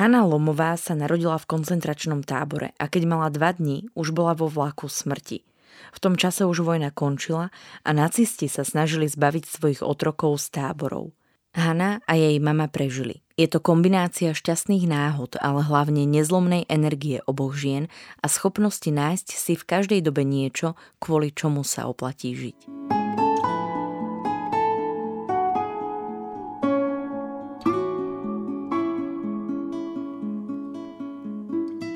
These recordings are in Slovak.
Hanna Lomová sa narodila v koncentračnom tábore a keď mala dva dní, už bola vo vlaku smrti. V tom čase už vojna končila a nacisti sa snažili zbaviť svojich otrokov z táborov. Hanna a jej mama prežili. Je to kombinácia šťastných náhod, ale hlavne nezlomnej energie oboch žien a schopnosti nájsť si v každej dobe niečo, kvôli čomu sa oplatí žiť.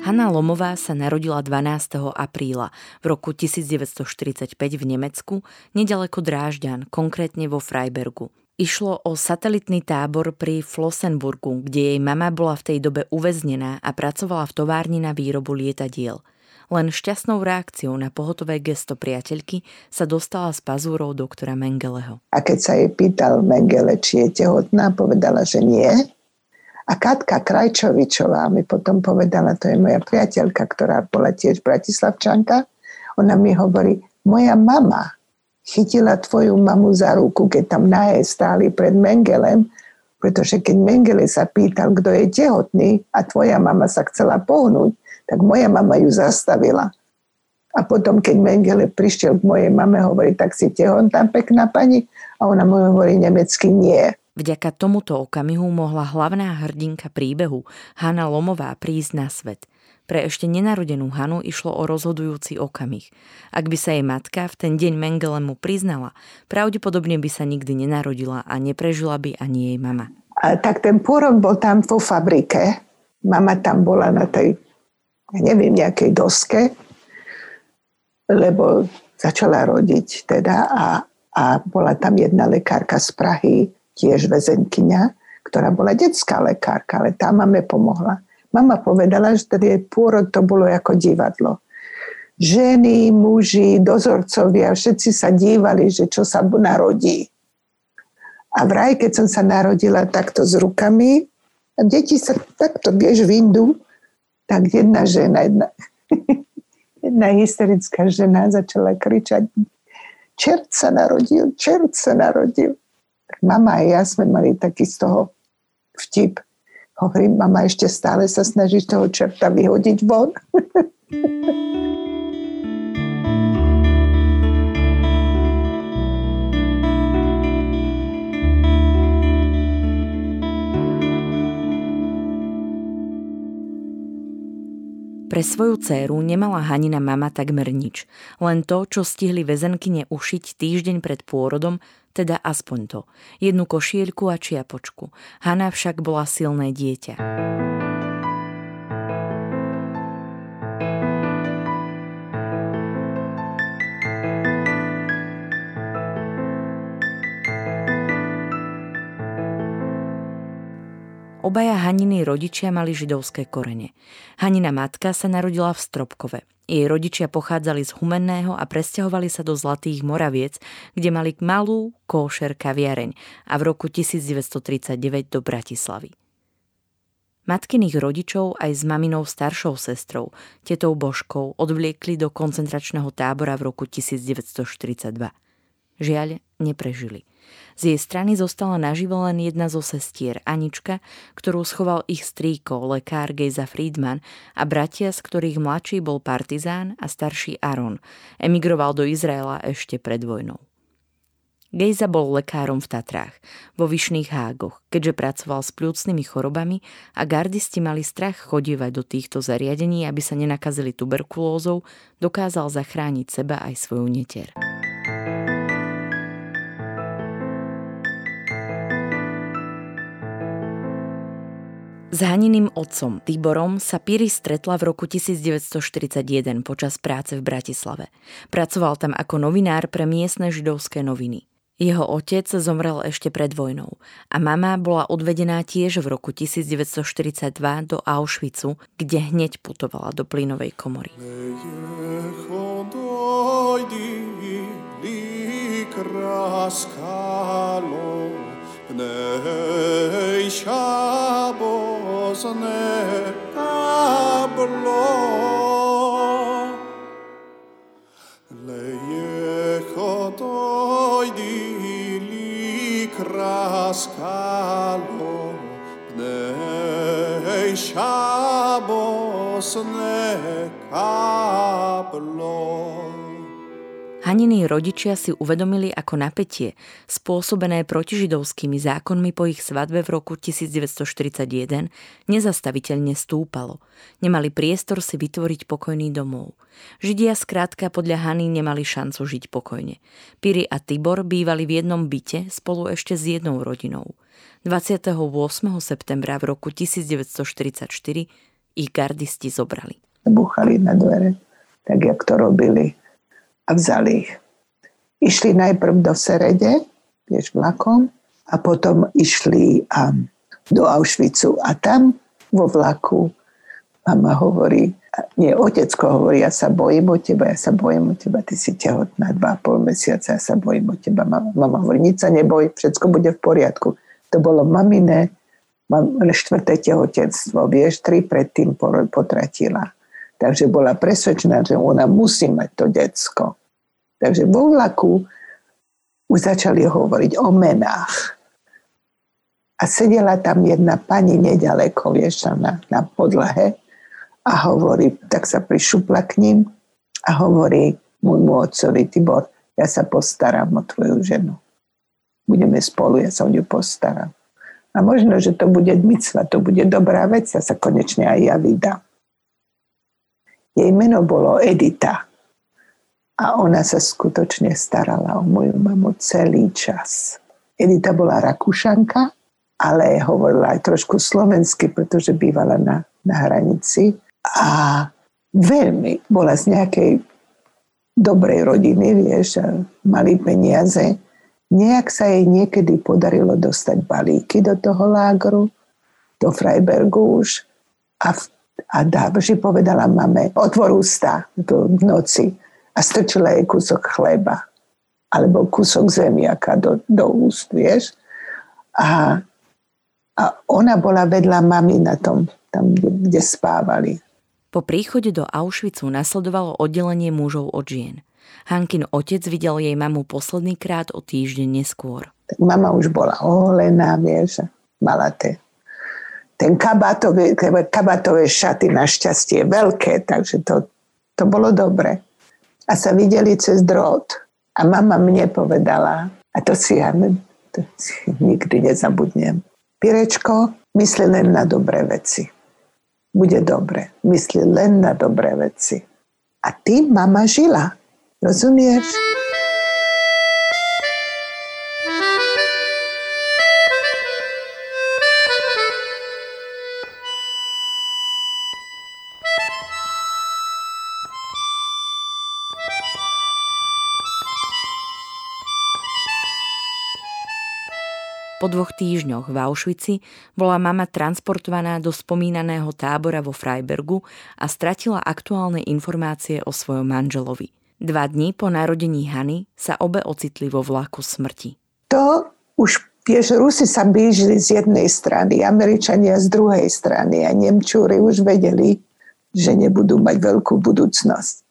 Hanna Lomová sa narodila 12. apríla v roku 1945 v Nemecku, nedaleko Drážďan, konkrétne vo Freibergu. Išlo o satelitný tábor pri Flossenburgu, kde jej mama bola v tej dobe uväznená a pracovala v továrni na výrobu lietadiel. Len šťastnou reakciou na pohotové gesto priateľky sa dostala z pazúrov doktora Mengeleho. A keď sa jej pýtal Mengele, či je tehotná, povedala, že nie a Katka Krajčovičová mi potom povedala, to je moja priateľka, ktorá bola tiež bratislavčanka, ona mi hovorí, moja mama chytila tvoju mamu za ruku, keď tam naje stáli pred Mengelem, pretože keď Mengele sa pýtal, kto je tehotný a tvoja mama sa chcela pohnúť, tak moja mama ju zastavila. A potom, keď Mengele prišiel k mojej mame, hovorí, tak si tehotná pekná pani? A ona mu hovorí nemecky nie. Vďaka tomuto okamihu mohla hlavná hrdinka príbehu, Hanna Lomová, prísť na svet. Pre ešte nenarodenú Hanu išlo o rozhodujúci okamih. Ak by sa jej matka v ten deň Mengelemu priznala, pravdepodobne by sa nikdy nenarodila a neprežila by ani jej mama. A tak ten pôrod bol tam vo fabrike. Mama tam bola na tej, ja neviem, nejakej doske, lebo začala rodiť teda a, a bola tam jedna lekárka z Prahy, tiež väzenkyňa, ktorá bola detská lekárka, ale tá mame pomohla. Mama povedala, že tedy pôrod to bolo ako divadlo. Ženy, muži, dozorcovia, všetci sa dívali, že čo sa narodí. A vraj, keď som sa narodila takto s rukami, a deti sa takto, vieš, vindu, tak jedna žena, jedna, jedna hysterická žena začala kričať, čert sa narodil, čert sa narodil mama a ja sme mali taký z toho vtip. Hovorím, mama ešte stále sa snaží toho čerta vyhodiť von. Pre svoju dceru nemala Hanina mama takmer nič, len to, čo stihli väzenkyne ušiť týždeň pred pôrodom, teda aspoň to. Jednu košielku a čiapočku. Hana však bola silné dieťa. Obaja Haniny rodičia mali židovské korene. Hanina matka sa narodila v Stropkove. Jej rodičia pochádzali z Humenného a presťahovali sa do Zlatých Moraviec, kde mali malú kóšer kaviareň a v roku 1939 do Bratislavy. Matkyných rodičov aj s maminou staršou sestrou, tetou Božkou, odvliekli do koncentračného tábora v roku 1942. Žiaľ, neprežili. Z jej strany zostala naživo len jedna zo sestier, Anička, ktorú schoval ich strýko, lekár Gejza Friedman a bratia, z ktorých mladší bol partizán a starší Aron. Emigroval do Izraela ešte pred vojnou. Gejza bol lekárom v Tatrách, vo Vyšných hágoch, keďže pracoval s pľúcnymi chorobami a gardisti mali strach chodívať do týchto zariadení, aby sa nenakazili tuberkulózou, dokázal zachrániť seba aj svoju netier. S Haniným otcom Tiborom sa Piri stretla v roku 1941 počas práce v Bratislave. Pracoval tam ako novinár pre miestne židovské noviny. Jeho otec zomrel ešte pred vojnou a mama bola odvedená tiež v roku 1942 do Auschwitzu, kde hneď putovala do plynovej komory. ne hablo Leje kotoj dili kraskalo Ne shabos ne hablo Haniny rodičia si uvedomili ako napätie, spôsobené protižidovskými zákonmi po ich svadbe v roku 1941, nezastaviteľne stúpalo. Nemali priestor si vytvoriť pokojný domov. Židia skrátka podľa Hany nemali šancu žiť pokojne. Piri a Tibor bývali v jednom byte spolu ešte s jednou rodinou. 28. septembra v roku 1944 ich gardisti zobrali. Búchali na dvere, tak jak to robili a vzali ich. Išli najprv do Serede, vieš, vlakom, a potom išli um, do Auschwitzu a tam vo vlaku mama hovorí, nie, otecko hovorí, ja sa bojím o teba, ja sa bojím o teba, ty si tehotná dva a pol mesiaca, ja sa bojím o teba. Mama, mama hovorí, nič sa neboj, všetko bude v poriadku. To bolo maminé, mám štvrté tehotenstvo, vieš, tri predtým potratila. Takže bola presvedčená, že ona musí mať to decko. Takže vo vlaku už začali hovoriť o menách. A sedela tam jedna pani nedaleko, vieš, na, na podlahe a hovorí, tak sa prišupla k ním a hovorí môjmu otcovi, Tibor, ja sa postaram o tvoju ženu. Budeme spolu, ja sa o ňu postaram. A možno, že to bude dmicva, to bude dobrá vec, ja sa konečne aj ja vydám. Jej meno bolo Edita. A ona sa skutočne starala o moju mamu celý čas. Edita bola Rakúšanka, ale hovorila aj trošku slovensky, pretože bývala na, na hranici. A veľmi bola z nejakej dobrej rodiny, vieš, mali peniaze. Nejak sa jej niekedy podarilo dostať balíky do toho lágru, do Freibergu už. A v a že povedala mame, otvor ústa v noci a strčila jej kúsok chleba alebo kúsok zemiaka do, do úst, vieš. A, a ona bola vedľa mami na tom, tam, kde spávali. Po príchode do Auschwitzu nasledovalo oddelenie mužov od žien. Hankin otec videl jej mamu posledný krát o týždeň neskôr. Tak mama už bola oholená, vieš, mala tie ten kabátové, kabátové šaty našťastie veľké, takže to, to bolo dobre. A sa videli cez drôt. A mama mne povedala, a to si ja to si nikdy nezabudnem. Pirečko, mysli len na dobré veci. Bude dobre. Mysli len na dobré veci. A ty mama žila. Rozumieš? Po dvoch týždňoch v Auschwitzi bola mama transportovaná do spomínaného tábora vo Freibergu a stratila aktuálne informácie o svojom manželovi. Dva dní po narodení Hany sa obe ocitli vo vlaku smrti. To už Vieš, Rusi sa blížili z jednej strany, Američania z druhej strany a Nemčúri už vedeli, že nebudú mať veľkú budúcnosť.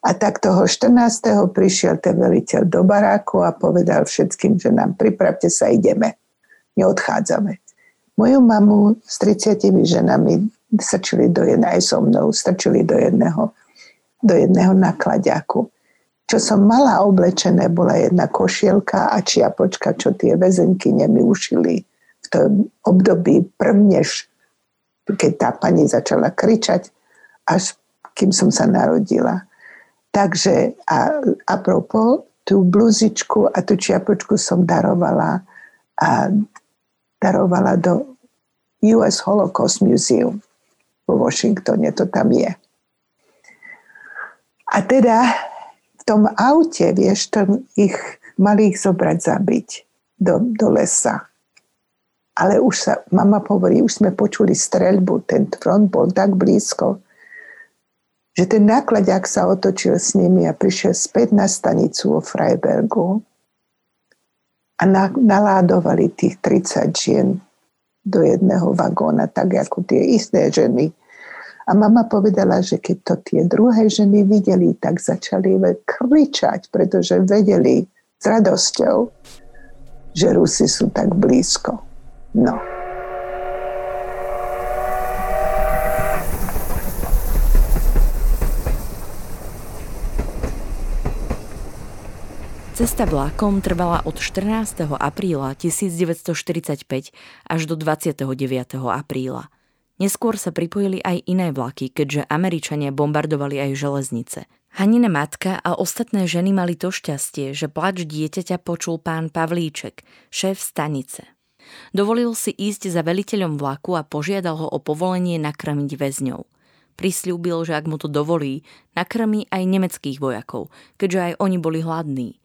A tak toho 14. prišiel ten veliteľ do baráku a povedal všetkým, že nám pripravte sa, ideme neodchádzame. Moju mamu s 30 ženami strčili do jedného, aj so mnou, strčili do jedného, do jedného nakladiaku. Čo som mala oblečené, bola jedna košielka a čiapočka, čo tie väzenky mi ušili v tom období prvnež, keď tá pani začala kričať, až kým som sa narodila. Takže a, a propos, tú bluzičku a tú čiapočku som darovala a darovala do US Holocaust Museum vo Washingtone, to tam je. A teda v tom aute, vieš, to ich, mali ich zobrať zabiť do, do lesa. Ale už sa, mama hovorí, už sme počuli streľbu, ten front bol tak blízko, že ten nákladák sa otočil s nimi a prišiel späť na stanicu vo Freibergu a na, naládovali tých 30 žien do jedného vagóna, tak ako tie isté ženy. A mama povedala, že keď to tie druhé ženy videli, tak začali kričať, pretože vedeli s radosťou, že Rusi sú tak blízko. No. Cesta vlakom trvala od 14. apríla 1945 až do 29. apríla. Neskôr sa pripojili aj iné vlaky, keďže Američania bombardovali aj železnice. Hanina matka a ostatné ženy mali to šťastie, že plač dieťaťa počul pán Pavlíček, šéf stanice. Dovolil si ísť za veliteľom vlaku a požiadal ho o povolenie nakrmiť väzňov. Prisľúbil, že ak mu to dovolí, nakrmí aj nemeckých vojakov, keďže aj oni boli hladní.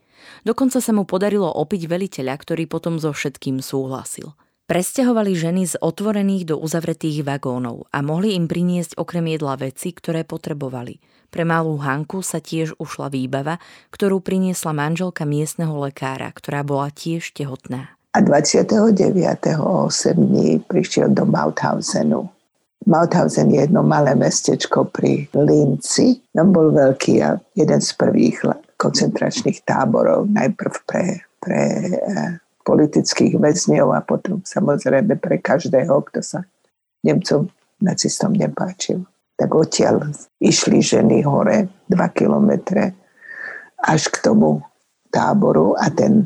Dokonca sa mu podarilo opiť veliteľa, ktorý potom so všetkým súhlasil. Presťahovali ženy z otvorených do uzavretých vagónov a mohli im priniesť okrem jedla veci, ktoré potrebovali. Pre malú Hanku sa tiež ušla výbava, ktorú priniesla manželka miestneho lekára, ktorá bola tiež tehotná. A 29. o 8 dní prišiel do Mauthausenu. Mauthausen je jedno malé mestečko pri Linci. Tam bol veľký a jeden z prvých koncentračných táborov, najprv pre, pre eh, politických väzňov a potom samozrejme pre každého, kto sa Nemcom nacistom nepáčil. Tak odtiaľ išli ženy hore 2 kilometre až k tomu táboru a ten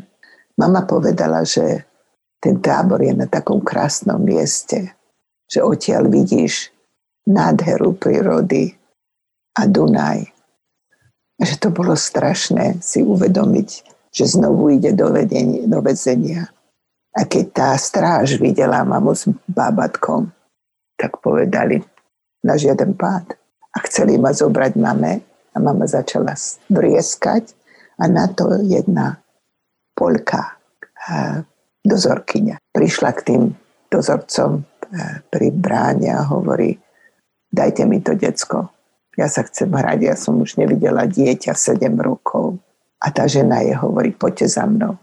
mama povedala, že ten tábor je na takom krásnom mieste, že odtiaľ vidíš nádheru prírody a Dunaj že to bolo strašné si uvedomiť, že znovu ide do, vedenia, do vedenia. A keď tá stráž videla mamu s bábatkom, tak povedali na žiaden pád. A chceli ma zobrať mame a mama začala vrieskať a na to jedna Polka, dozorkyňa, prišla k tým dozorcom pri bráne a hovorí, dajte mi to decko, ja sa chcem hrať, ja som už nevidela dieťa 7 rokov. A tá žena je hovorí, poďte za mnou.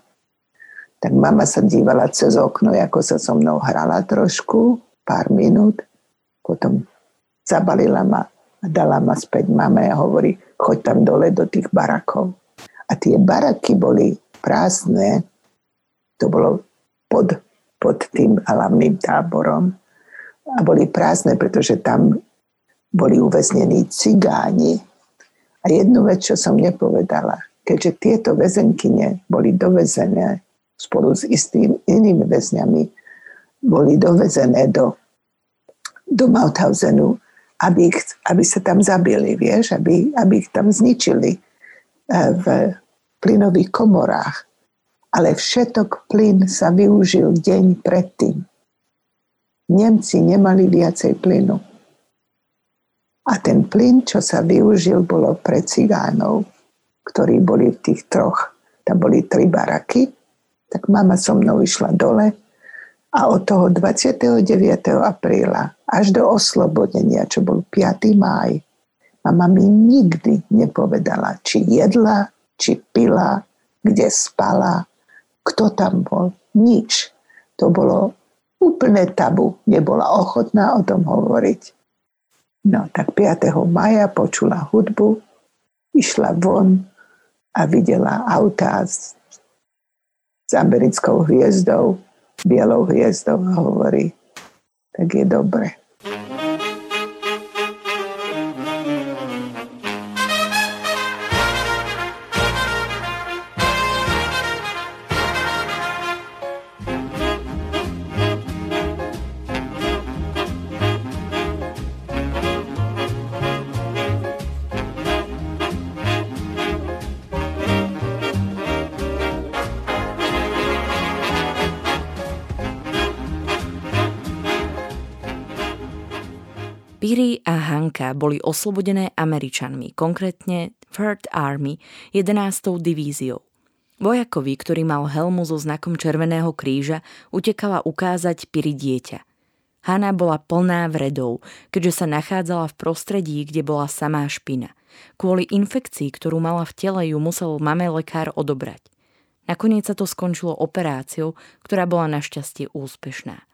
Tak mama sa dívala cez okno, ako sa so mnou hrala trošku, pár minút, potom zabalila ma a dala ma späť mame a hovorí, choď tam dole do tých barakov. A tie baraky boli prázdne, to bolo pod, pod tým hlavným táborom a boli prázdne, pretože tam boli uväznení cigáni. A jednu vec, čo som nepovedala, keďže tieto väzenkyne boli dovezené spolu s istým inými väzňami, boli dovezené do, do Mauthausenu, aby, ich, aby sa tam zabili, vieš, aby, aby ich tam zničili eh, v plynových komorách. Ale všetok plyn sa využil deň predtým. Nemci nemali viacej plynu. A ten plyn, čo sa využil, bolo pre cigánov, ktorí boli v tých troch, tam boli tri baraky, tak mama so mnou išla dole a od toho 29. apríla až do oslobodenia, čo bol 5. máj, mama mi nikdy nepovedala, či jedla, či pila, kde spala, kto tam bol, nič. To bolo úplne tabu, nebola ochotná o tom hovoriť. No tak 5. maja počula hudbu, išla von a videla autá s, s americkou hviezdou, bielou hviezdou a hovorí, tak je dobre. Boli oslobodené Američanmi, konkrétne Third Army 11. divíziou. Vojakovi, ktorý mal helmu so znakom Červeného kríža, utekala ukázať Piri dieťa. Hanna bola plná vredov, keďže sa nachádzala v prostredí, kde bola samá špina. Kvôli infekcii, ktorú mala v tele, ju musel mame lekár odobrať. Nakoniec sa to skončilo operáciou, ktorá bola našťastie úspešná.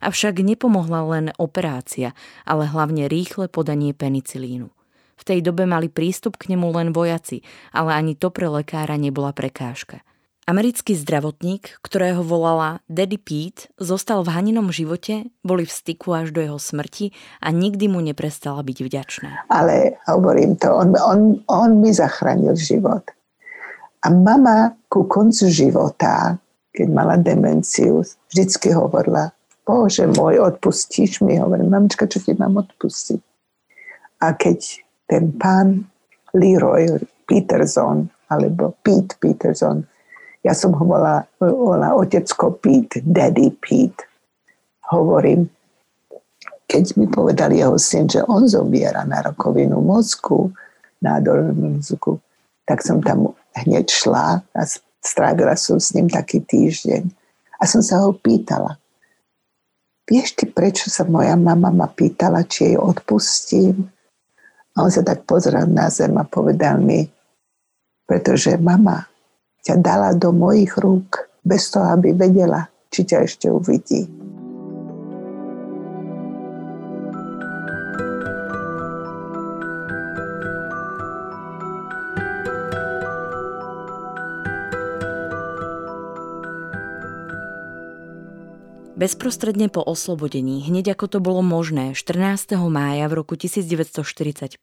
Avšak nepomohla len operácia, ale hlavne rýchle podanie penicilínu. V tej dobe mali prístup k nemu len vojaci, ale ani to pre lekára nebola prekážka. Americký zdravotník, ktorého volala Daddy Pete, zostal v Haninom živote, boli v styku až do jeho smrti a nikdy mu neprestala byť vďačná. Ale hovorím to, on, on, on mi zachránil život. A mama ku koncu života, keď mala demenciu, vždycky hovorila, Bože môj, odpustíš mi? Hovorím, mamička, čo ti mám odpustiť? A keď ten pán Leroy Peterson, alebo Pete Peterson, ja som ho volala, volala otecko Pete, Daddy Pete, hovorím, keď mi povedal jeho syn, že on zomiera na rakovinu mozku, nádor mozku, tak som tam hneď šla a strávila som s ním taký týždeň. A som sa ho pýtala, vieš ty, prečo sa moja mama ma pýtala, či jej odpustím? A on sa tak pozrel na zem a povedal mi, pretože mama ťa dala do mojich rúk bez toho, aby vedela, či ťa ešte uvidí. Bezprostredne po oslobodení, hneď ako to bolo možné, 14. mája v roku 1945,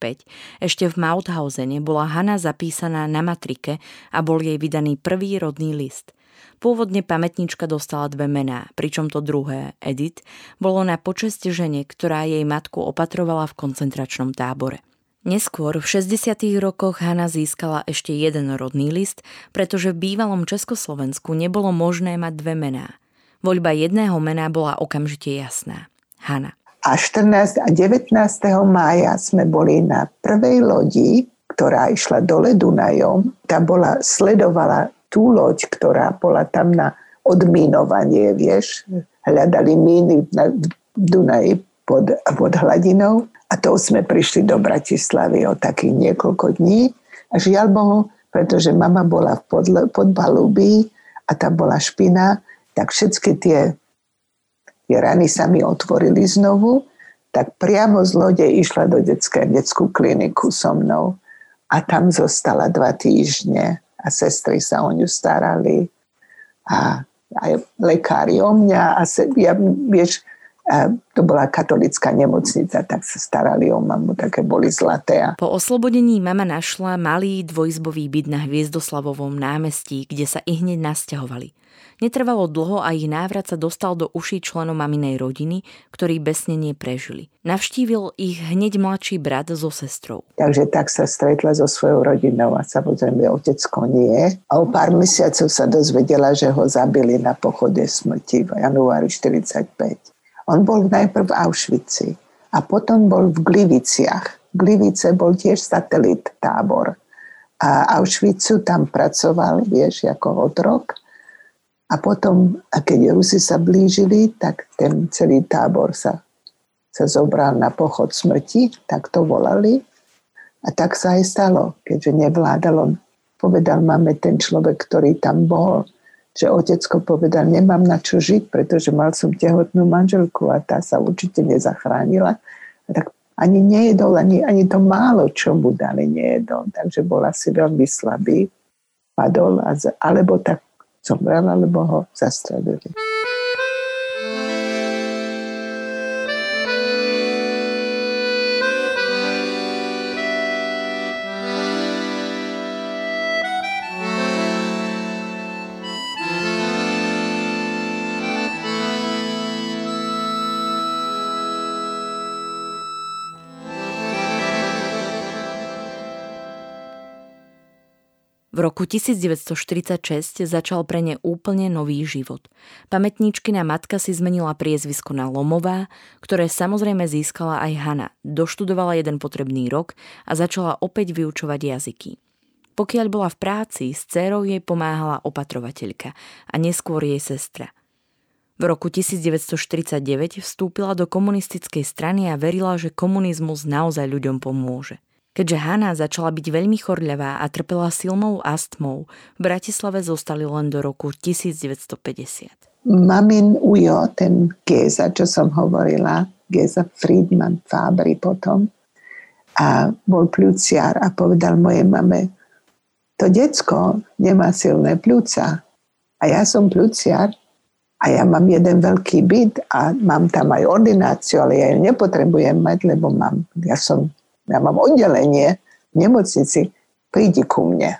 ešte v Mauthausene bola Hanna zapísaná na matrike a bol jej vydaný prvý rodný list. Pôvodne pamätnička dostala dve mená, pričom to druhé, Edith, bolo na počest žene, ktorá jej matku opatrovala v koncentračnom tábore. Neskôr v 60. rokoch Hanna získala ešte jeden rodný list, pretože v bývalom Československu nebolo možné mať dve mená – Voľba jedného mena bola okamžite jasná. Hanna. A 14. a 19. mája sme boli na prvej lodi, ktorá išla dole Dunajom. Tá bola, sledovala tú loď, ktorá bola tam na odminovanie, vieš. Hľadali míny na Dunaji pod, pod hladinou. A to sme prišli do Bratislavy o takých niekoľko dní. A žiaľ Bohu, pretože mama bola v podle, podbalubí a tam bola špina, tak všetky tie, tie rany sa mi otvorili znovu, tak priamo z lode išla do detské, detskú kliniku so mnou a tam zostala dva týždne a sestry sa o ňu starali a aj lekári o mňa a se, ja, vieš, to bola katolická nemocnica, tak sa starali o mamu, také boli zlaté. Po oslobodení mama našla malý dvojizbový byt na Hviezdoslavovom námestí, kde sa i hneď nasťahovali. Netrvalo dlho a ich návrat sa dostal do uší členov maminej rodiny, ktorí besnenie prežili. Navštívil ich hneď mladší brat so sestrou. Takže tak sa stretla so svojou rodinou a samozrejme otecko nie. A o pár mesiacov sa dozvedela, že ho zabili na pochode smrti v januári 45. On bol najprv v Auschwitzi a potom bol v Gliviciach. Glivice bol tiež satelit tábor. A Auschwitzu tam pracoval, vieš, ako otrok a potom, a keď Rusi sa blížili, tak ten celý tábor sa, sa zobral na pochod smrti, tak to volali. A tak sa aj stalo, keďže nevládal. Povedal, máme ten človek, ktorý tam bol, že otecko povedal, nemám na čo žiť, pretože mal som tehotnú manželku a tá sa určite nezachránila. A tak ani nejedol, ani, ani to málo, čo mu dali, nejedol. Takže bol asi veľmi slabý, padol, alebo tak zomrel alebo ho zastrelili. V V roku 1946 začal pre ne úplne nový život. Pamätníčkina matka si zmenila priezvisko na Lomová, ktoré samozrejme získala aj Hana. Doštudovala jeden potrebný rok a začala opäť vyučovať jazyky. Pokiaľ bola v práci, s dcerou jej pomáhala opatrovateľka a neskôr jej sestra. V roku 1949 vstúpila do komunistickej strany a verila, že komunizmus naozaj ľuďom pomôže. Keďže Hanna začala byť veľmi chorľavá a trpela silnou astmou, v Bratislave zostali len do roku 1950. Mamin ujo, ten Geza, čo som hovorila, Geza Friedman Fabri potom, a bol pľuciar a povedal mojej mame, to decko nemá silné pľúca. A ja som pľuciar a ja mám jeden veľký byt a mám tam aj ordináciu, ale ja ju nepotrebujem mať, lebo mám, ja som ja mám oddelenie v nemocnici, prídi ku mne.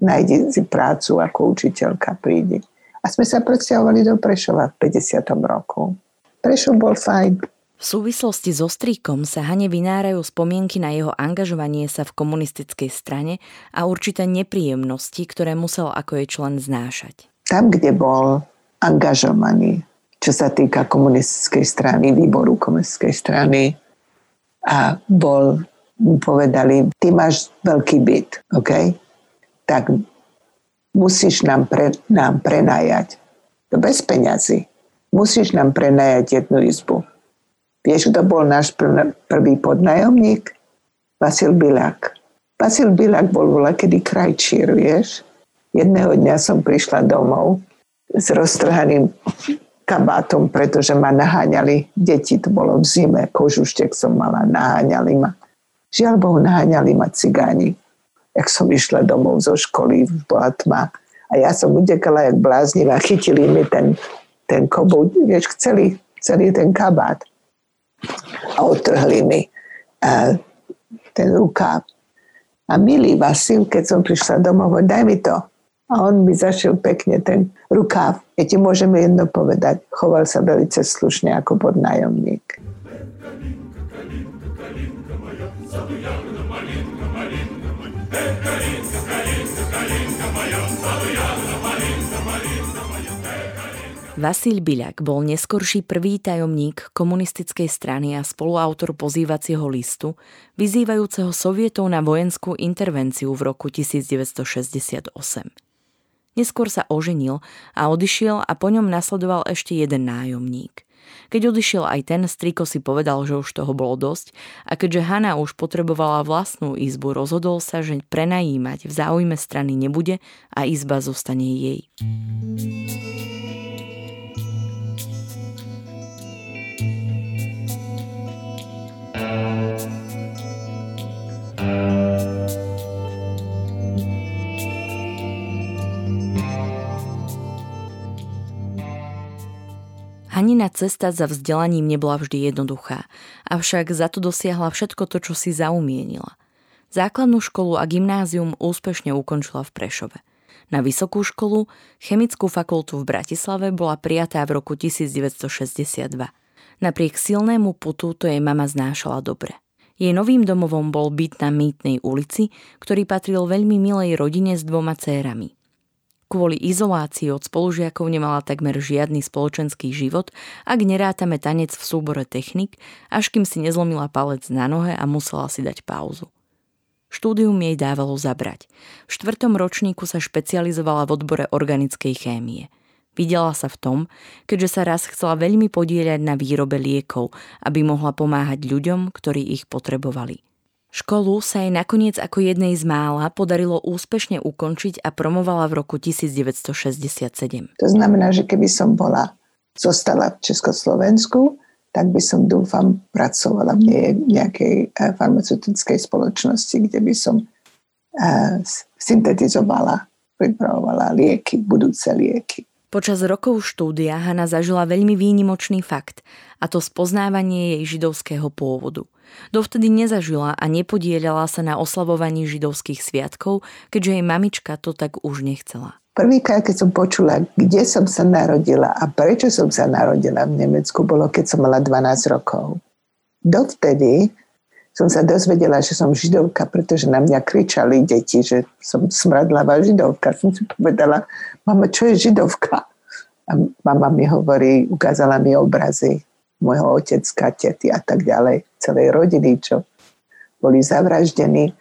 Nájdi si prácu ako učiteľka, prídi. A sme sa presťahovali do Prešova v 50. roku. Prešov bol fajn. V súvislosti so strýkom sa Hane vynárajú spomienky na jeho angažovanie sa v komunistickej strane a určité nepríjemnosti, ktoré musel ako jej člen znášať. Tam, kde bol angažovaný, čo sa týka komunistickej strany, výboru komunistickej strany, a bol mu povedali, ty máš veľký byt, OK? Tak musíš nám, pre, nám prenajať. To bez peňazí. Musíš nám prenajať jednu izbu. Vieš, kto bol náš pr- prvý podnajomník? Vasil Bilák. Vasil Bilák bol voľa kedy krajčír, vieš? Jedného dňa som prišla domov s roztrhaným kabátom, pretože ma naháňali deti, to bolo v zime, kožuštek som mala, naháňali ma. Žiaľ Bohu, naháňali ma cigáni. Jak som išla domov zo školy, bola tma. A ja som utekala jak bláznivá, chytili mi ten, ten kobou, vieš, celý, celý ten kabát. A odtrhli mi a, ten rukáv. A milý Vasil, keď som prišla domov, daj mi to. A on mi zašiel pekne ten rukáv. Ja ti môžeme jedno povedať. Choval sa veľmi slušne ako podnájomník. Vasil Biľak bol neskorší prvý tajomník komunistickej strany a spoluautor pozývacieho listu, vyzývajúceho sovietov na vojenskú intervenciu v roku 1968. Neskôr sa oženil a odišiel a po ňom nasledoval ešte jeden nájomník. Keď odišiel aj ten, striko si povedal, že už toho bolo dosť a keďže Hanna už potrebovala vlastnú izbu, rozhodol sa, že prenajímať v záujme strany nebude a izba zostane jej. Hanina cesta za vzdelaním nebola vždy jednoduchá, avšak za to dosiahla všetko to, čo si zaumienila. Základnú školu a gymnázium úspešne ukončila v Prešove. Na vysokú školu, chemickú fakultu v Bratislave bola prijatá v roku 1962. Napriek silnému putu to jej mama znášala dobre. Jej novým domovom bol byt na Mýtnej ulici, ktorý patril veľmi milej rodine s dvoma cérami. Kvôli izolácii od spolužiakov nemala takmer žiadny spoločenský život, ak nerátame tanec v súbore technik, až kým si nezlomila palec na nohe a musela si dať pauzu. Štúdium jej dávalo zabrať. V štvrtom ročníku sa špecializovala v odbore organickej chémie. Videla sa v tom, keďže sa raz chcela veľmi podieľať na výrobe liekov, aby mohla pomáhať ľuďom, ktorí ich potrebovali. Školu sa jej nakoniec ako jednej z mála podarilo úspešne ukončiť a promovala v roku 1967. To znamená, že keby som bola zostala v Československu, tak by som, dúfam, pracovala v nejakej eh, farmaceutickej spoločnosti, kde by som eh, syntetizovala, pripravovala lieky, budúce lieky. Počas rokov štúdia Hanna zažila veľmi výnimočný fakt, a to spoznávanie jej židovského pôvodu. Dovtedy nezažila a nepodielala sa na oslavovaní židovských sviatkov, keďže jej mamička to tak už nechcela. Prvýkrát, keď som počula, kde som sa narodila a prečo som sa narodila v Nemecku, bolo keď som mala 12 rokov. Dovtedy som sa dozvedela, že som židovka, pretože na mňa kričali deti, že som smradlavá židovka. Som si povedala, mama, čo je židovka? A mama mi hovorí, ukázala mi obrazy môjho otecka, tety a tak ďalej, celej rodiny, čo boli zavraždení.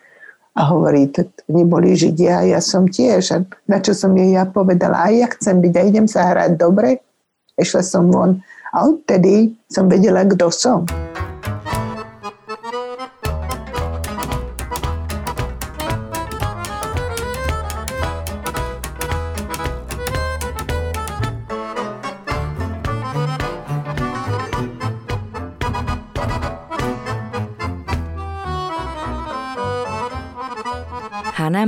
A hovorí, to oni boli Židia ja som tiež. A na čo som jej ja povedala, aj ja chcem byť a idem sa hrať dobre. Išla som von a odtedy som vedela, kto som.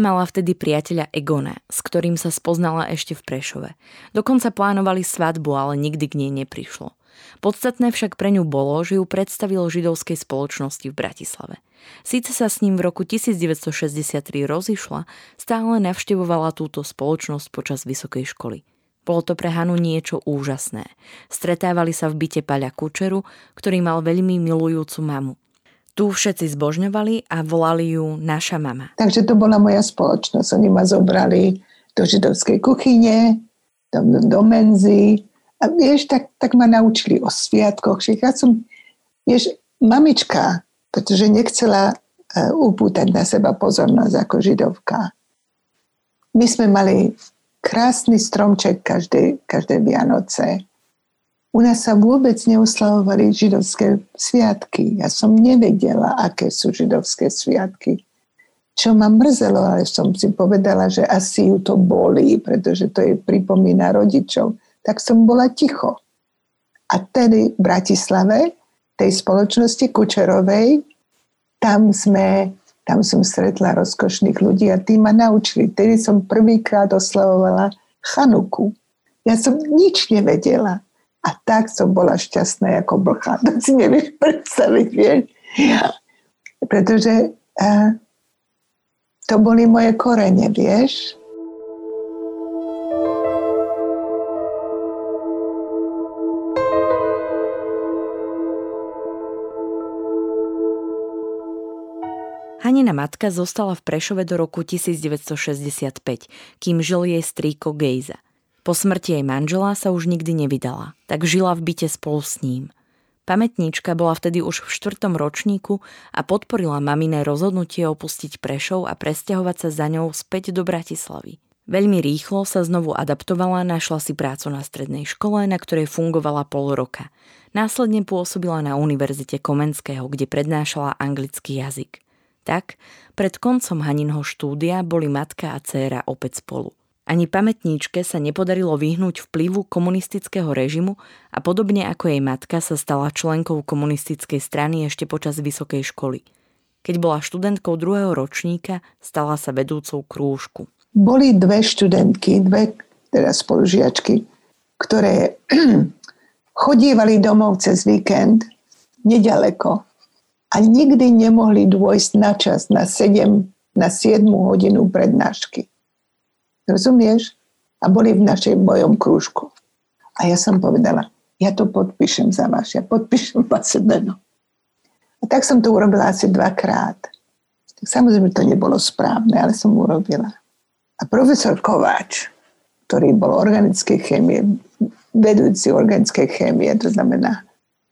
Mala vtedy priateľa Egona, s ktorým sa spoznala ešte v Prešove. Dokonca plánovali svadbu, ale nikdy k nej neprišlo. Podstatné však pre ňu bolo, že ju predstavil židovskej spoločnosti v Bratislave. Síce sa s ním v roku 1963 rozišla, stále navštevovala túto spoločnosť počas vysokej školy. Bolo to pre Hanu niečo úžasné. Stretávali sa v byte Paľa Kučeru, ktorý mal veľmi milujúcu mamu. Tu všetci zbožňovali a volali ju naša mama. Takže to bola moja spoločnosť. Oni ma zobrali do židovskej kuchyne, do, do menzy. A vieš, tak, tak ma naučili o sviatkoch. Ja som, vieš, mamička, pretože nechcela uh, upútať na seba pozornosť ako židovka. My sme mali krásny stromček každé, každé Vianoce u nás sa vôbec neuslavovali židovské sviatky. Ja som nevedela, aké sú židovské sviatky. Čo ma mrzelo, ale som si povedala, že asi ju to bolí, pretože to jej pripomína rodičov. Tak som bola ticho. A tedy v Bratislave, tej spoločnosti Kučerovej, tam sme tam som stretla rozkošných ľudí a tí ma naučili. Tedy som prvýkrát oslavovala Chanuku. Ja som nič nevedela. A tak som bola šťastná ako blcha. To si nevieš predstaviť, vieš. Pretože uh, to boli moje korene, vieš. Hanina matka zostala v Prešove do roku 1965, kým žil jej strýko Gejza. Po smrti jej manžela sa už nikdy nevydala, tak žila v byte spolu s ním. Pamätníčka bola vtedy už v štvrtom ročníku a podporila maminé rozhodnutie opustiť Prešov a presťahovať sa za ňou späť do Bratislavy. Veľmi rýchlo sa znovu adaptovala, našla si prácu na strednej škole, na ktorej fungovala pol roka. Následne pôsobila na Univerzite Komenského, kde prednášala anglický jazyk. Tak, pred koncom Haninho štúdia boli matka a dcéra opäť spolu. Ani pamätníčke sa nepodarilo vyhnúť vplyvu komunistického režimu a podobne ako jej matka sa stala členkou komunistickej strany ešte počas vysokej školy. Keď bola študentkou druhého ročníka, stala sa vedúcou krúžku. Boli dve študentky, dve teda spolužiačky, ktoré chodívali domov cez víkend nedaleko a nikdy nemohli dôjsť na čas na 7, na 7 hodinu prednášky Rozumieš? A boli v našej mojom krúžku. A ja som povedala, ja to podpíšem za vás, ja podpíšem vaše meno. A tak som to urobila asi dvakrát. Samozrejme to nebolo správne, ale som urobila. A profesor Kováč, ktorý bol organickej chémie, vedúci organickej chémie, to znamená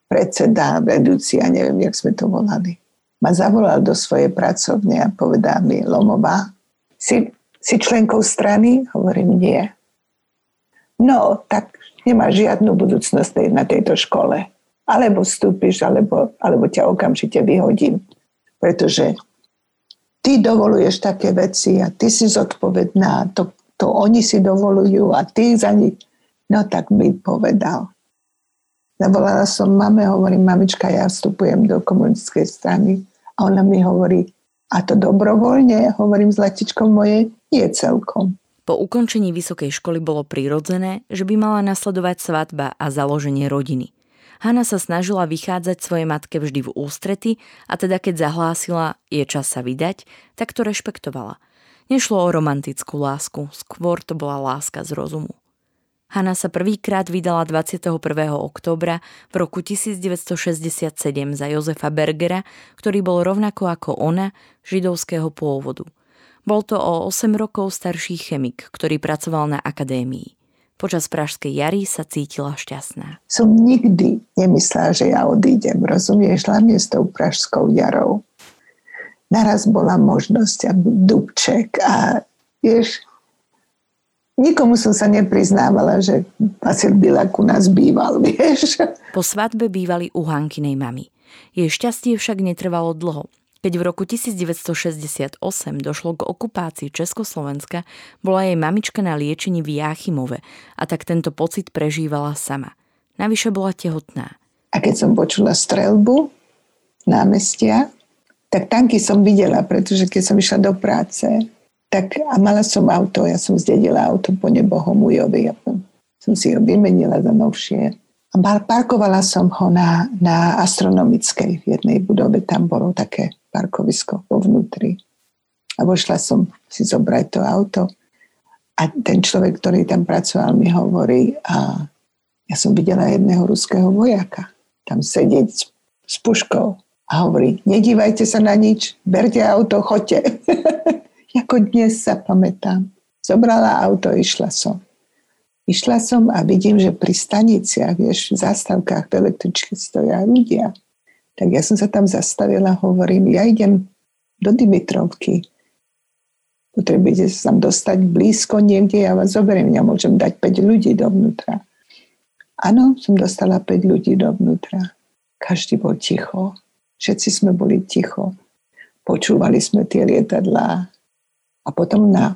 predseda, vedúci, ja neviem, jak sme to volali, ma zavolal do svojej pracovne a povedal mi, Lomová, si si členkou strany? Hovorím, nie. No, tak nemáš žiadnu budúcnosť na tejto škole. Alebo vstúpiš, alebo, alebo ťa okamžite vyhodím. Pretože ty dovoluješ také veci a ty si zodpovedná, to, to oni si dovolujú a ty za nich. No tak mi povedal. Zavolala som mame, hovorím, mamička, ja vstupujem do komunistickej strany. A ona mi hovorí, a to dobrovoľne, hovorím zlatičkom moje, nie celkom. Po ukončení vysokej školy bolo prirodzené, že by mala nasledovať svadba a založenie rodiny. Hanna sa snažila vychádzať svojej matke vždy v ústrety a teda keď zahlásila, je čas sa vydať, tak to rešpektovala. Nešlo o romantickú lásku, skôr to bola láska z rozumu. Hanna sa prvýkrát vydala 21. októbra v roku 1967 za Jozefa Bergera, ktorý bol rovnako ako ona židovského pôvodu. Bol to o 8 rokov starší chemik, ktorý pracoval na akadémii. Počas Pražskej jary sa cítila šťastná. Som nikdy nemyslela, že ja odídem, rozumieš, hlavne s tou Pražskou jarou. Naraz bola možnosť a Dubček a vieš, Nikomu som sa nepriznávala, že Vasil Bilak u nás býval, vieš. Po svadbe bývali u Hankinej mamy. Jej šťastie však netrvalo dlho. Keď v roku 1968 došlo k okupácii Československa, bola jej mamička na liečení v Jáchymove a tak tento pocit prežívala sama. Navyše bola tehotná. A keď som počula strelbu námestia, tak tanky som videla, pretože keď som išla do práce, tak a mala som auto, ja som zdedila auto po nebohomujovi, ja som si ho vymenila za novšie. A parkovala som ho na, na astronomickej v jednej budove, tam bolo také parkovisko vo vnútri. A vošla som si zobrať to auto a ten človek, ktorý tam pracoval, mi hovorí, a ja som videla jedného ruského vojaka tam sedieť s, puškou a hovorí, nedívajte sa na nič, berte auto, choďte. Ako dnes sa pamätám. Zobrala auto, išla som. Išla som a vidím, že pri staniciach, vieš, v zástavkách v električke stoja ľudia. Tak ja som sa tam zastavila, hovorím, ja idem do Dimitrovky. Potrebujete sa tam dostať blízko niekde, ja vás zoberiem, ja môžem dať 5 ľudí dovnútra. Áno, som dostala 5 ľudí dovnútra. Každý bol ticho. Všetci sme boli ticho. Počúvali sme tie lietadlá, a potom na,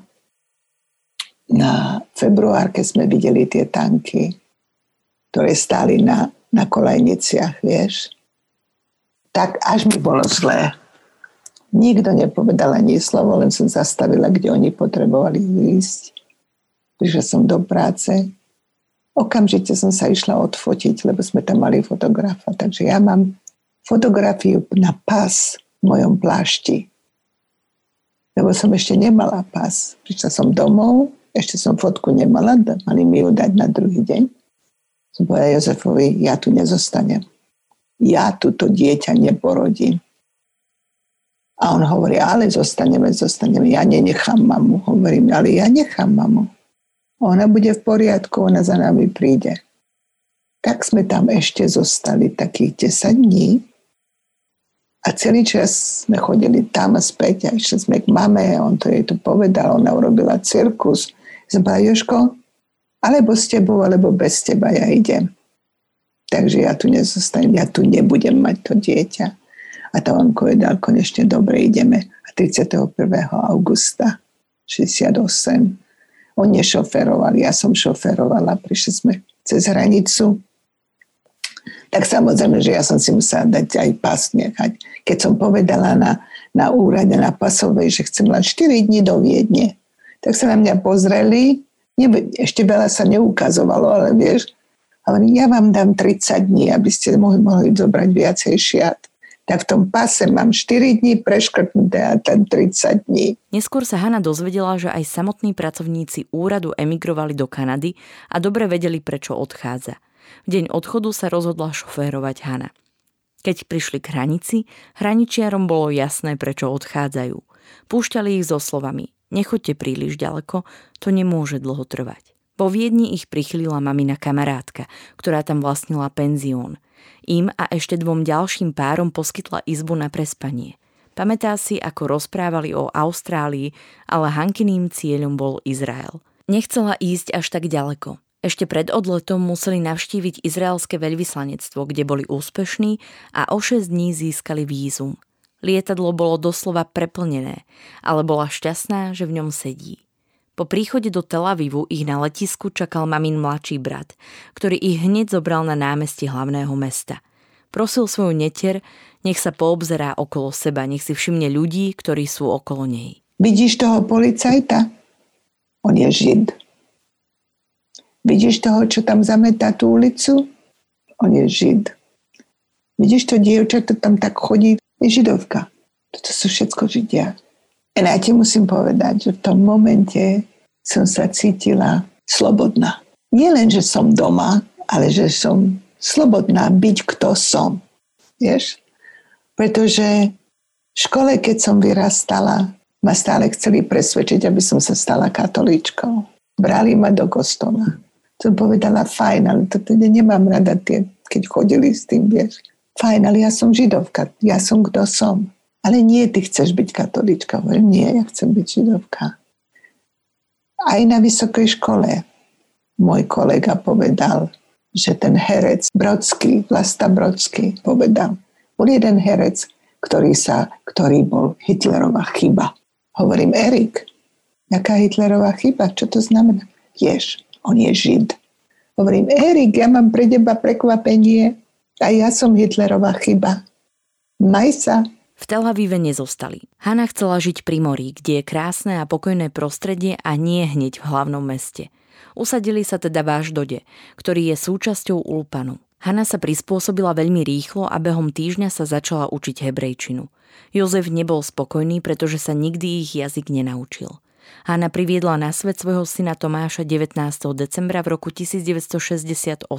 na február, keď sme videli tie tanky, ktoré stáli na, na kolejniciach, vieš, tak až mi bolo zlé. Nikto nepovedal ani slovo, len som zastavila, kde oni potrebovali ísť. Prišla som do práce. Okamžite som sa išla odfotiť, lebo sme tam mali fotografa. Takže ja mám fotografiu na pás v mojom plášti lebo som ešte nemala pás. Prišla som domov, ešte som fotku nemala, mali mi ju dať na druhý deň. Som povedala Jozefovi, ja tu nezostanem. Ja túto dieťa neporodím. A on hovorí, ale zostaneme, zostaneme. Ja nenechám mamu. Hovorím, ale ja nechám mamu. Ona bude v poriadku, ona za nami príde. Tak sme tam ešte zostali takých 10 dní a celý čas sme chodili tam a späť a išli sme k mame, on to jej tu povedal, ona urobila cirkus. Som povedala, Joško, alebo s tebou, alebo bez teba ja idem. Takže ja tu nezostanem, ja tu nebudem mať to dieťa. A to on povedal, konečne dobre, ideme. A 31. augusta 68 on nešoferoval, ja som šoferovala, prišli sme cez hranicu tak samozrejme, že ja som si musela dať aj pas nechať. Keď som povedala na, na úrade na pasovej, že chcem len 4 dní do Viedne, tak sa na mňa pozreli, ešte veľa sa neukazovalo, ale vieš, ale ja vám dám 30 dní, aby ste mohli, mohli zobrať viacej šiat. Tak v tom pase mám 4 dní preškrtnuté a ten 30 dní. Neskôr sa Hanna dozvedela, že aj samotní pracovníci úradu emigrovali do Kanady a dobre vedeli, prečo odchádza. V deň odchodu sa rozhodla šoférovať Hana. Keď prišli k hranici, hraničiarom bolo jasné, prečo odchádzajú. Púšťali ich so slovami Nechoďte príliš ďaleko, to nemôže dlho trvať. Po Viedni ich prichylila mamina kamarátka, ktorá tam vlastnila penzión. Im a ešte dvom ďalším párom poskytla izbu na prespanie. Pamätá si, ako rozprávali o Austrálii, ale Hankiným cieľom bol Izrael. Nechcela ísť až tak ďaleko. Ešte pred odletom museli navštíviť izraelské veľvyslanectvo, kde boli úspešní a o 6 dní získali vízum. Lietadlo bolo doslova preplnené, ale bola šťastná, že v ňom sedí. Po príchode do Tel Avivu ich na letisku čakal mamin mladší brat, ktorý ich hneď zobral na námestie hlavného mesta. Prosil svoju netier, nech sa poobzerá okolo seba, nech si všimne ľudí, ktorí sú okolo nej. Vidíš toho policajta? On je žid Vidíš toho, čo tam zametá tú ulicu? On je žid. Vidíš to dievča, to tam tak chodí? Je židovka. Toto sú všetko židia. Ja ti musím povedať, že v tom momente som sa cítila slobodná. nie len, že som doma, ale že som slobodná byť, kto som. Vieš? Pretože v škole, keď som vyrastala, ma stále chceli presvedčiť, aby som sa stala katolíčkou. Brali ma do kostola. Som povedala, fajn, ale to teda nemám rada tie, keď chodili s tým, vieš. Fajn, ale ja som židovka, ja som kto som. Ale nie, ty chceš byť katolíčka. Hovorím, nie, ja chcem byť židovka. Aj na vysokej škole môj kolega povedal, že ten herec Brodský, Vlasta Brodský povedal, bol jeden herec, ktorý, sa, ktorý bol Hitlerová chyba. Hovorím, Erik, jaká Hitlerová chyba? Čo to znamená? Ješ, on je Žid. Hovorím, Erik, ja mám pre teba prekvapenie a ja som Hitlerová chyba. Maj sa. V Tel Avive nezostali. Hanna chcela žiť pri mori, kde je krásne a pokojné prostredie a nie hneď v hlavnom meste. Usadili sa teda v Aždode, ktorý je súčasťou Ulpanu. Hanna sa prispôsobila veľmi rýchlo a behom týždňa sa začala učiť hebrejčinu. Jozef nebol spokojný, pretože sa nikdy ich jazyk nenaučil. Hanna priviedla na svet svojho syna Tomáša 19. decembra v roku 1968.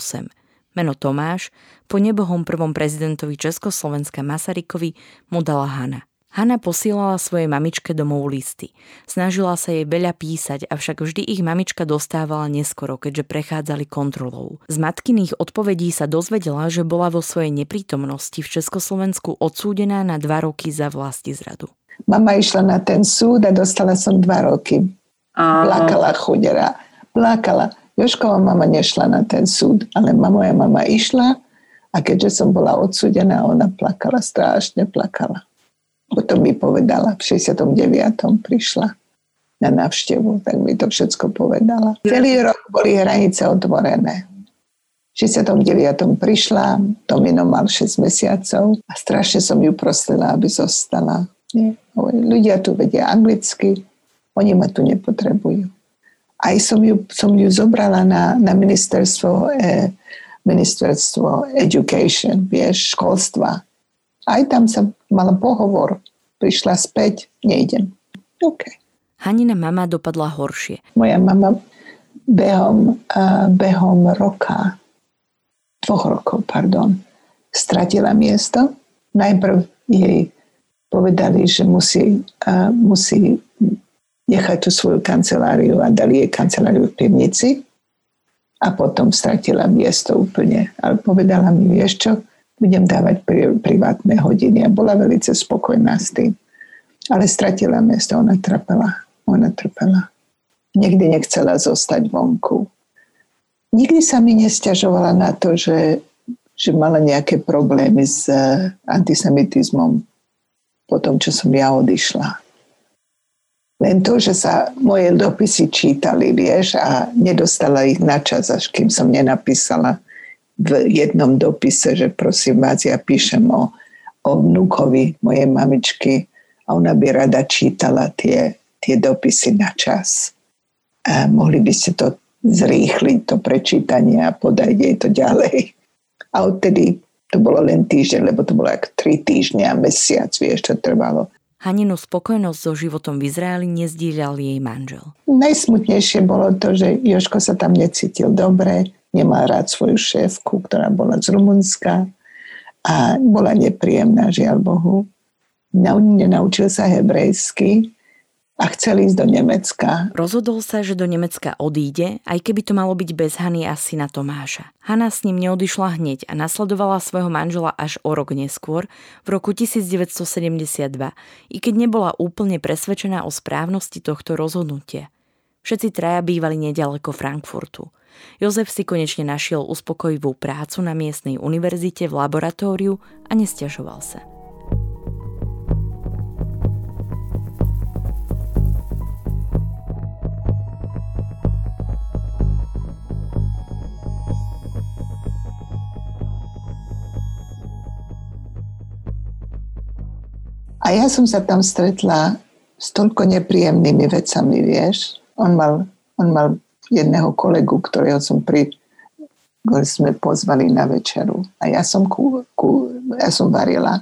Meno Tomáš po nebohom prvom prezidentovi Československa Masarykovi mu dala Hanna. Hanna posielala svojej mamičke domov listy. Snažila sa jej veľa písať, avšak vždy ich mamička dostávala neskoro, keďže prechádzali kontrolou. Z matkyných odpovedí sa dozvedela, že bola vo svojej neprítomnosti v Československu odsúdená na dva roky za vlasti zradu. Mama išla na ten súd a dostala som dva roky. Plakala chudera. Plakala. Joškova mama nešla na ten súd, ale moja mama išla a keďže som bola odsúdená, ona plakala, strašne plakala. Potom mi povedala, v 69. prišla na návštevu, tak mi to všetko povedala. Celý rok boli hranice otvorené. V 69. prišla, Tomino mal 6 mesiacov a strašne som ju prosila, aby zostala. Nie. Ľudia tu vedia anglicky, oni ma tu nepotrebujú. Aj som ju, som ju zobrala na, na ministerstvo, eh, ministerstvo education, vieš, školstva aj tam som mala pohovor. Prišla späť, nejdem. OK. Hanina mama dopadla horšie. Moja mama behom, uh, behom roka, dvoch rokov, pardon, stratila miesto. Najprv jej povedali, že musí, uh, musí nechať tú svoju kanceláriu a dali jej kanceláriu v pivnici a potom stratila miesto úplne. Ale povedala mi, vieš čo, budem dávať pri, privátne hodiny a bola veľmi spokojná s tým. Ale stratila miesto, ona trpela. Ona trpela. Nikdy nechcela zostať vonku. Nikdy sa mi nestiažovala na to, že, že mala nejaké problémy s eh, antisemitizmom po tom, čo som ja odišla. Len to, že sa moje dopisy čítali, vieš, a nedostala ich na čas, až kým som nenapísala v jednom dopise, že prosím vás, ja píšem o, o vnúkovi mojej mamičky a ona by rada čítala tie, tie dopisy na čas. A mohli by ste to zrýchliť, to prečítanie a podať jej to ďalej. A odtedy to bolo len týždeň, lebo to bolo ako tri týždne a mesiac, vieš, čo trvalo. Haninu spokojnosť so životom v Izraeli nezdieľal jej manžel. Najsmutnejšie bolo to, že Joško sa tam necítil dobre, nemal rád svoju šéfku, ktorá bola z Rumunska a bola nepríjemná, žiaľ Bohu. Nenaučil sa hebrejsky a chcel ísť do Nemecka. Rozhodol sa, že do Nemecka odíde, aj keby to malo byť bez Hany a syna Tomáša. Hanna s ním neodišla hneď a nasledovala svojho manžela až o rok neskôr, v roku 1972, i keď nebola úplne presvedčená o správnosti tohto rozhodnutia. Všetci traja bývali nedaleko Frankfurtu. Jozef si konečne našiel uspokojivú prácu na miestnej univerzite v laboratóriu a nestiažoval sa. A ja som sa tam stretla s toľko nepríjemnými vecami, vieš. On mal, on mal jedného kolegu, ktorého som pri ktorý sme pozvali na večeru. A ja som, ku, ku, ja som varila.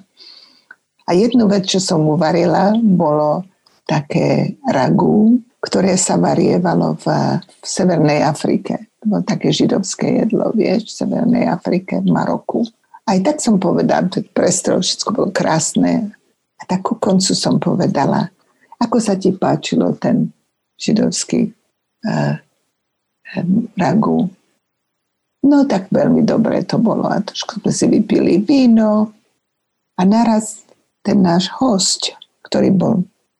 A jednu vec, čo som mu varila, bolo také ragu, ktoré sa varievalo v, v Severnej Afrike. bolo také židovské jedlo, vieš, v Severnej Afrike, v Maroku. Aj tak som povedala, to prestrel, všetko bolo krásne. Tak ku koncu som povedala, ako sa ti páčilo ten židovský uh, ragu. No tak veľmi dobre to bolo a trošku sme si vypili víno a naraz ten náš host, ktorý bol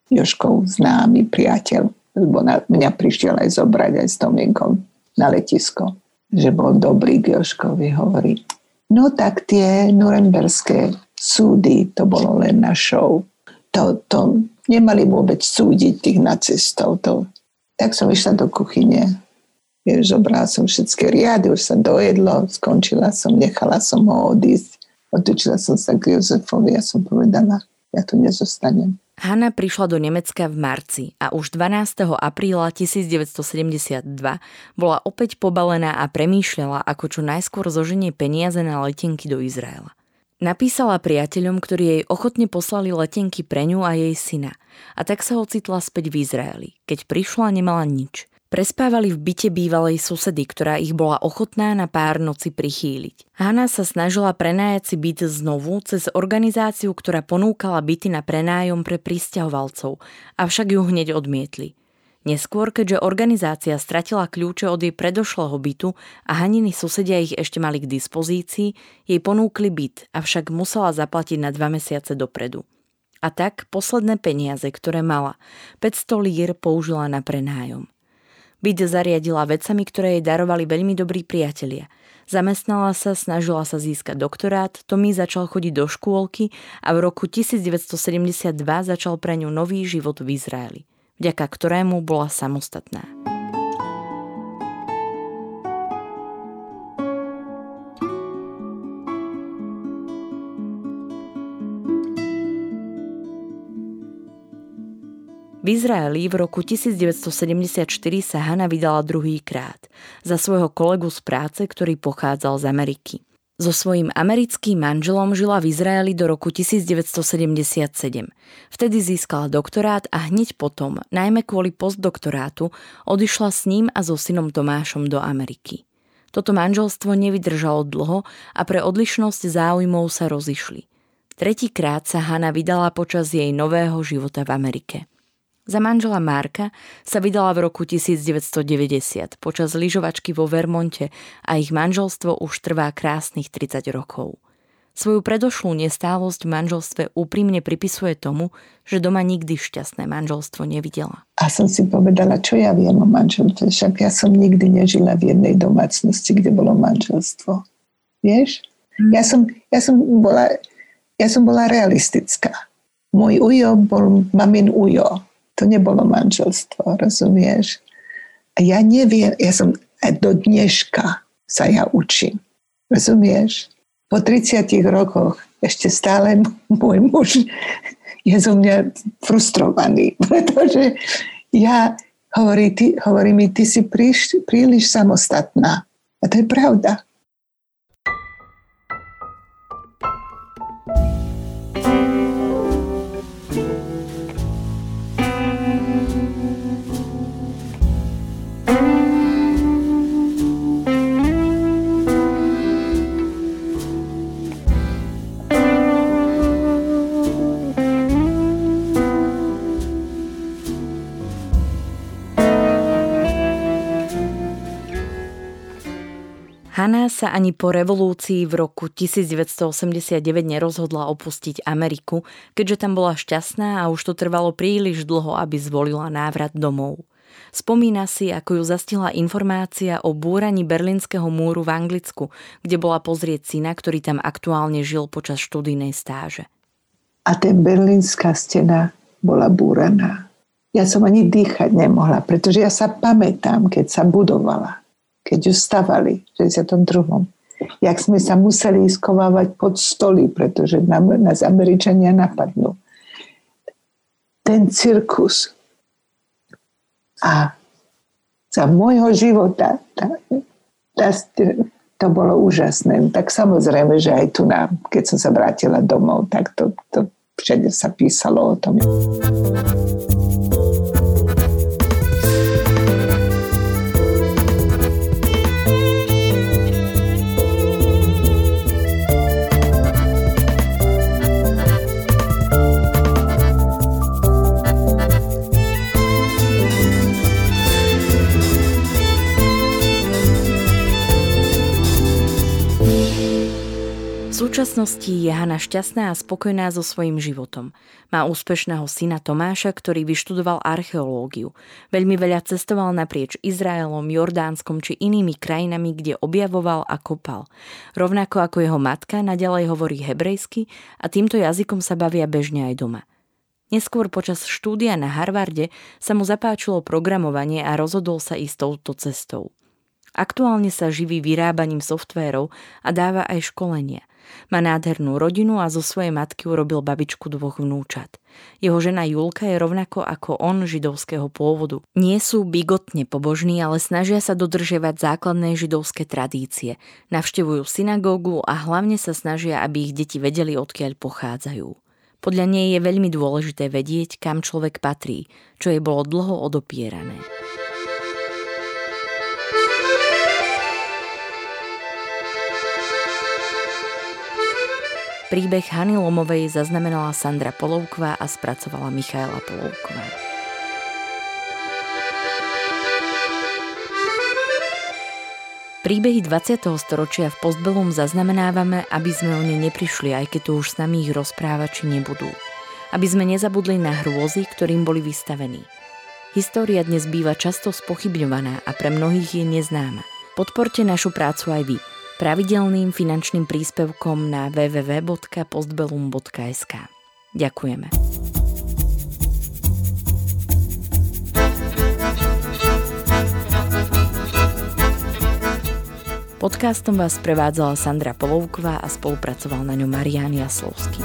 Joškov známy priateľ, lebo na mňa prišiel aj zobrať aj s Tomienkom na letisko, že bol dobrý k Joškovi, hovorí, no tak tie nuremberské súdy, to bolo len na show. To, to nemali vôbec súdiť tých nacistov. To. Tak som išla do kuchyne, zobrala som všetky riady, už sa dojedlo, skončila som, nechala som ho odísť. Otočila som sa k Jozefovi a som povedala, ja tu nezostanem. Hanna prišla do Nemecka v marci a už 12. apríla 1972 bola opäť pobalená a premýšľala, ako čo najskôr zoženie peniaze na letenky do Izraela. Napísala priateľom, ktorí jej ochotne poslali letenky pre ňu a jej syna a tak sa ocitla späť v Izraeli. Keď prišla, nemala nič. Prespávali v byte bývalej susedy, ktorá ich bola ochotná na pár noci prichýliť. Hanna sa snažila prenájať si byt znovu cez organizáciu, ktorá ponúkala byty na prenájom pre pristahovalcov, avšak ju hneď odmietli. Neskôr, keďže organizácia stratila kľúče od jej predošlého bytu a Haniny susedia ich ešte mali k dispozícii, jej ponúkli byt, avšak musela zaplatiť na dva mesiace dopredu. A tak posledné peniaze, ktoré mala, 500 lír použila na prenájom. Byt zariadila vecami, ktoré jej darovali veľmi dobrí priatelia. Zamestnala sa, snažila sa získať doktorát, Tommy začal chodiť do škôlky a v roku 1972 začal pre ňu nový život v Izraeli, vďaka ktorému bola samostatná. V Izraeli v roku 1974 sa Hanna vydala druhýkrát za svojho kolegu z práce, ktorý pochádzal z Ameriky. So svojím americkým manželom žila v Izraeli do roku 1977. Vtedy získala doktorát a hneď potom, najmä kvôli postdoktorátu, odišla s ním a so synom Tomášom do Ameriky. Toto manželstvo nevydržalo dlho a pre odlišnosť záujmov sa rozišli. Tretíkrát sa Hanna vydala počas jej nového života v Amerike. Za manžela Marka sa vydala v roku 1990 počas lyžovačky vo Vermonte a ich manželstvo už trvá krásnych 30 rokov. Svoju predošlú nestálosť v manželstve úprimne pripisuje tomu, že doma nikdy šťastné manželstvo nevidela. A som si povedala, čo ja viem o manželstve, však ja som nikdy nežila v jednej domácnosti, kde bolo manželstvo. Vieš? Hm. Ja som, ja som, bola, ja som bola realistická. Môj ujo bol mamin ujo to nebolo manželstvo, rozumieš? A ja neviem, ja som do dneška sa ja učím. Rozumieš? Po 30 rokoch ešte stále môj muž je zo mňa frustrovaný, pretože ja hovorí, ty, hovorí mi, ty si príš, príliš samostatná. A to je pravda. Hanna sa ani po revolúcii v roku 1989 nerozhodla opustiť Ameriku, keďže tam bola šťastná a už to trvalo príliš dlho, aby zvolila návrat domov. Spomína si, ako ju zastihla informácia o búraní berlínskeho múru v Anglicku, kde bola pozrieť syna, ktorý tam aktuálne žil počas študijnej stáže. A ten berlínska stena bola búraná. Ja som ani dýchať nemohla, pretože ja sa pamätám, keď sa budovala keď ju stavali v 62. Jak sme sa museli skovávať pod stoly, pretože nás Američania napadnú. Ten cirkus. A za môjho života tá, tá, to bolo úžasné. Tak samozrejme, že aj tu, na, keď som sa vrátila domov, tak to, to všade sa písalo o tom. Súčasnosti je Hana šťastná a spokojná so svojím životom. Má úspešného syna Tomáša, ktorý vyštudoval archeológiu. Veľmi veľa cestoval naprieč Izraelom, Jordánskom či inými krajinami, kde objavoval a kopal. Rovnako ako jeho matka naďalej hovorí hebrejsky a týmto jazykom sa bavia bežne aj doma. Neskôr počas štúdia na Harvarde sa mu zapáčilo programovanie a rozhodol sa ísť touto cestou. Aktuálne sa živí vyrábaním softvérov a dáva aj školenia – má nádhernú rodinu a zo svojej matky urobil babičku dvoch vnúčat. Jeho žena Julka je rovnako ako on židovského pôvodu. Nie sú bigotne pobožní, ale snažia sa dodržiavať základné židovské tradície. Navštevujú synagógu a hlavne sa snažia, aby ich deti vedeli, odkiaľ pochádzajú. Podľa nej je veľmi dôležité vedieť, kam človek patrí, čo jej bolo dlho odopierané. Príbeh Hany Lomovej zaznamenala Sandra Polovková a spracovala Michaela Polovková. Príbehy 20. storočia v Postbelum zaznamenávame, aby sme o ne neprišli, aj keď tu už s nami ich rozprávači nebudú. Aby sme nezabudli na hrôzy, ktorým boli vystavení. História dnes býva často spochybňovaná a pre mnohých je neznáma. Podporte našu prácu aj vy – pravidelným finančným príspevkom na www.postbellum.sk. Ďakujeme. Podcastom vás prevádzala Sandra Polovková a spolupracoval na ňu Marián Jaslovský.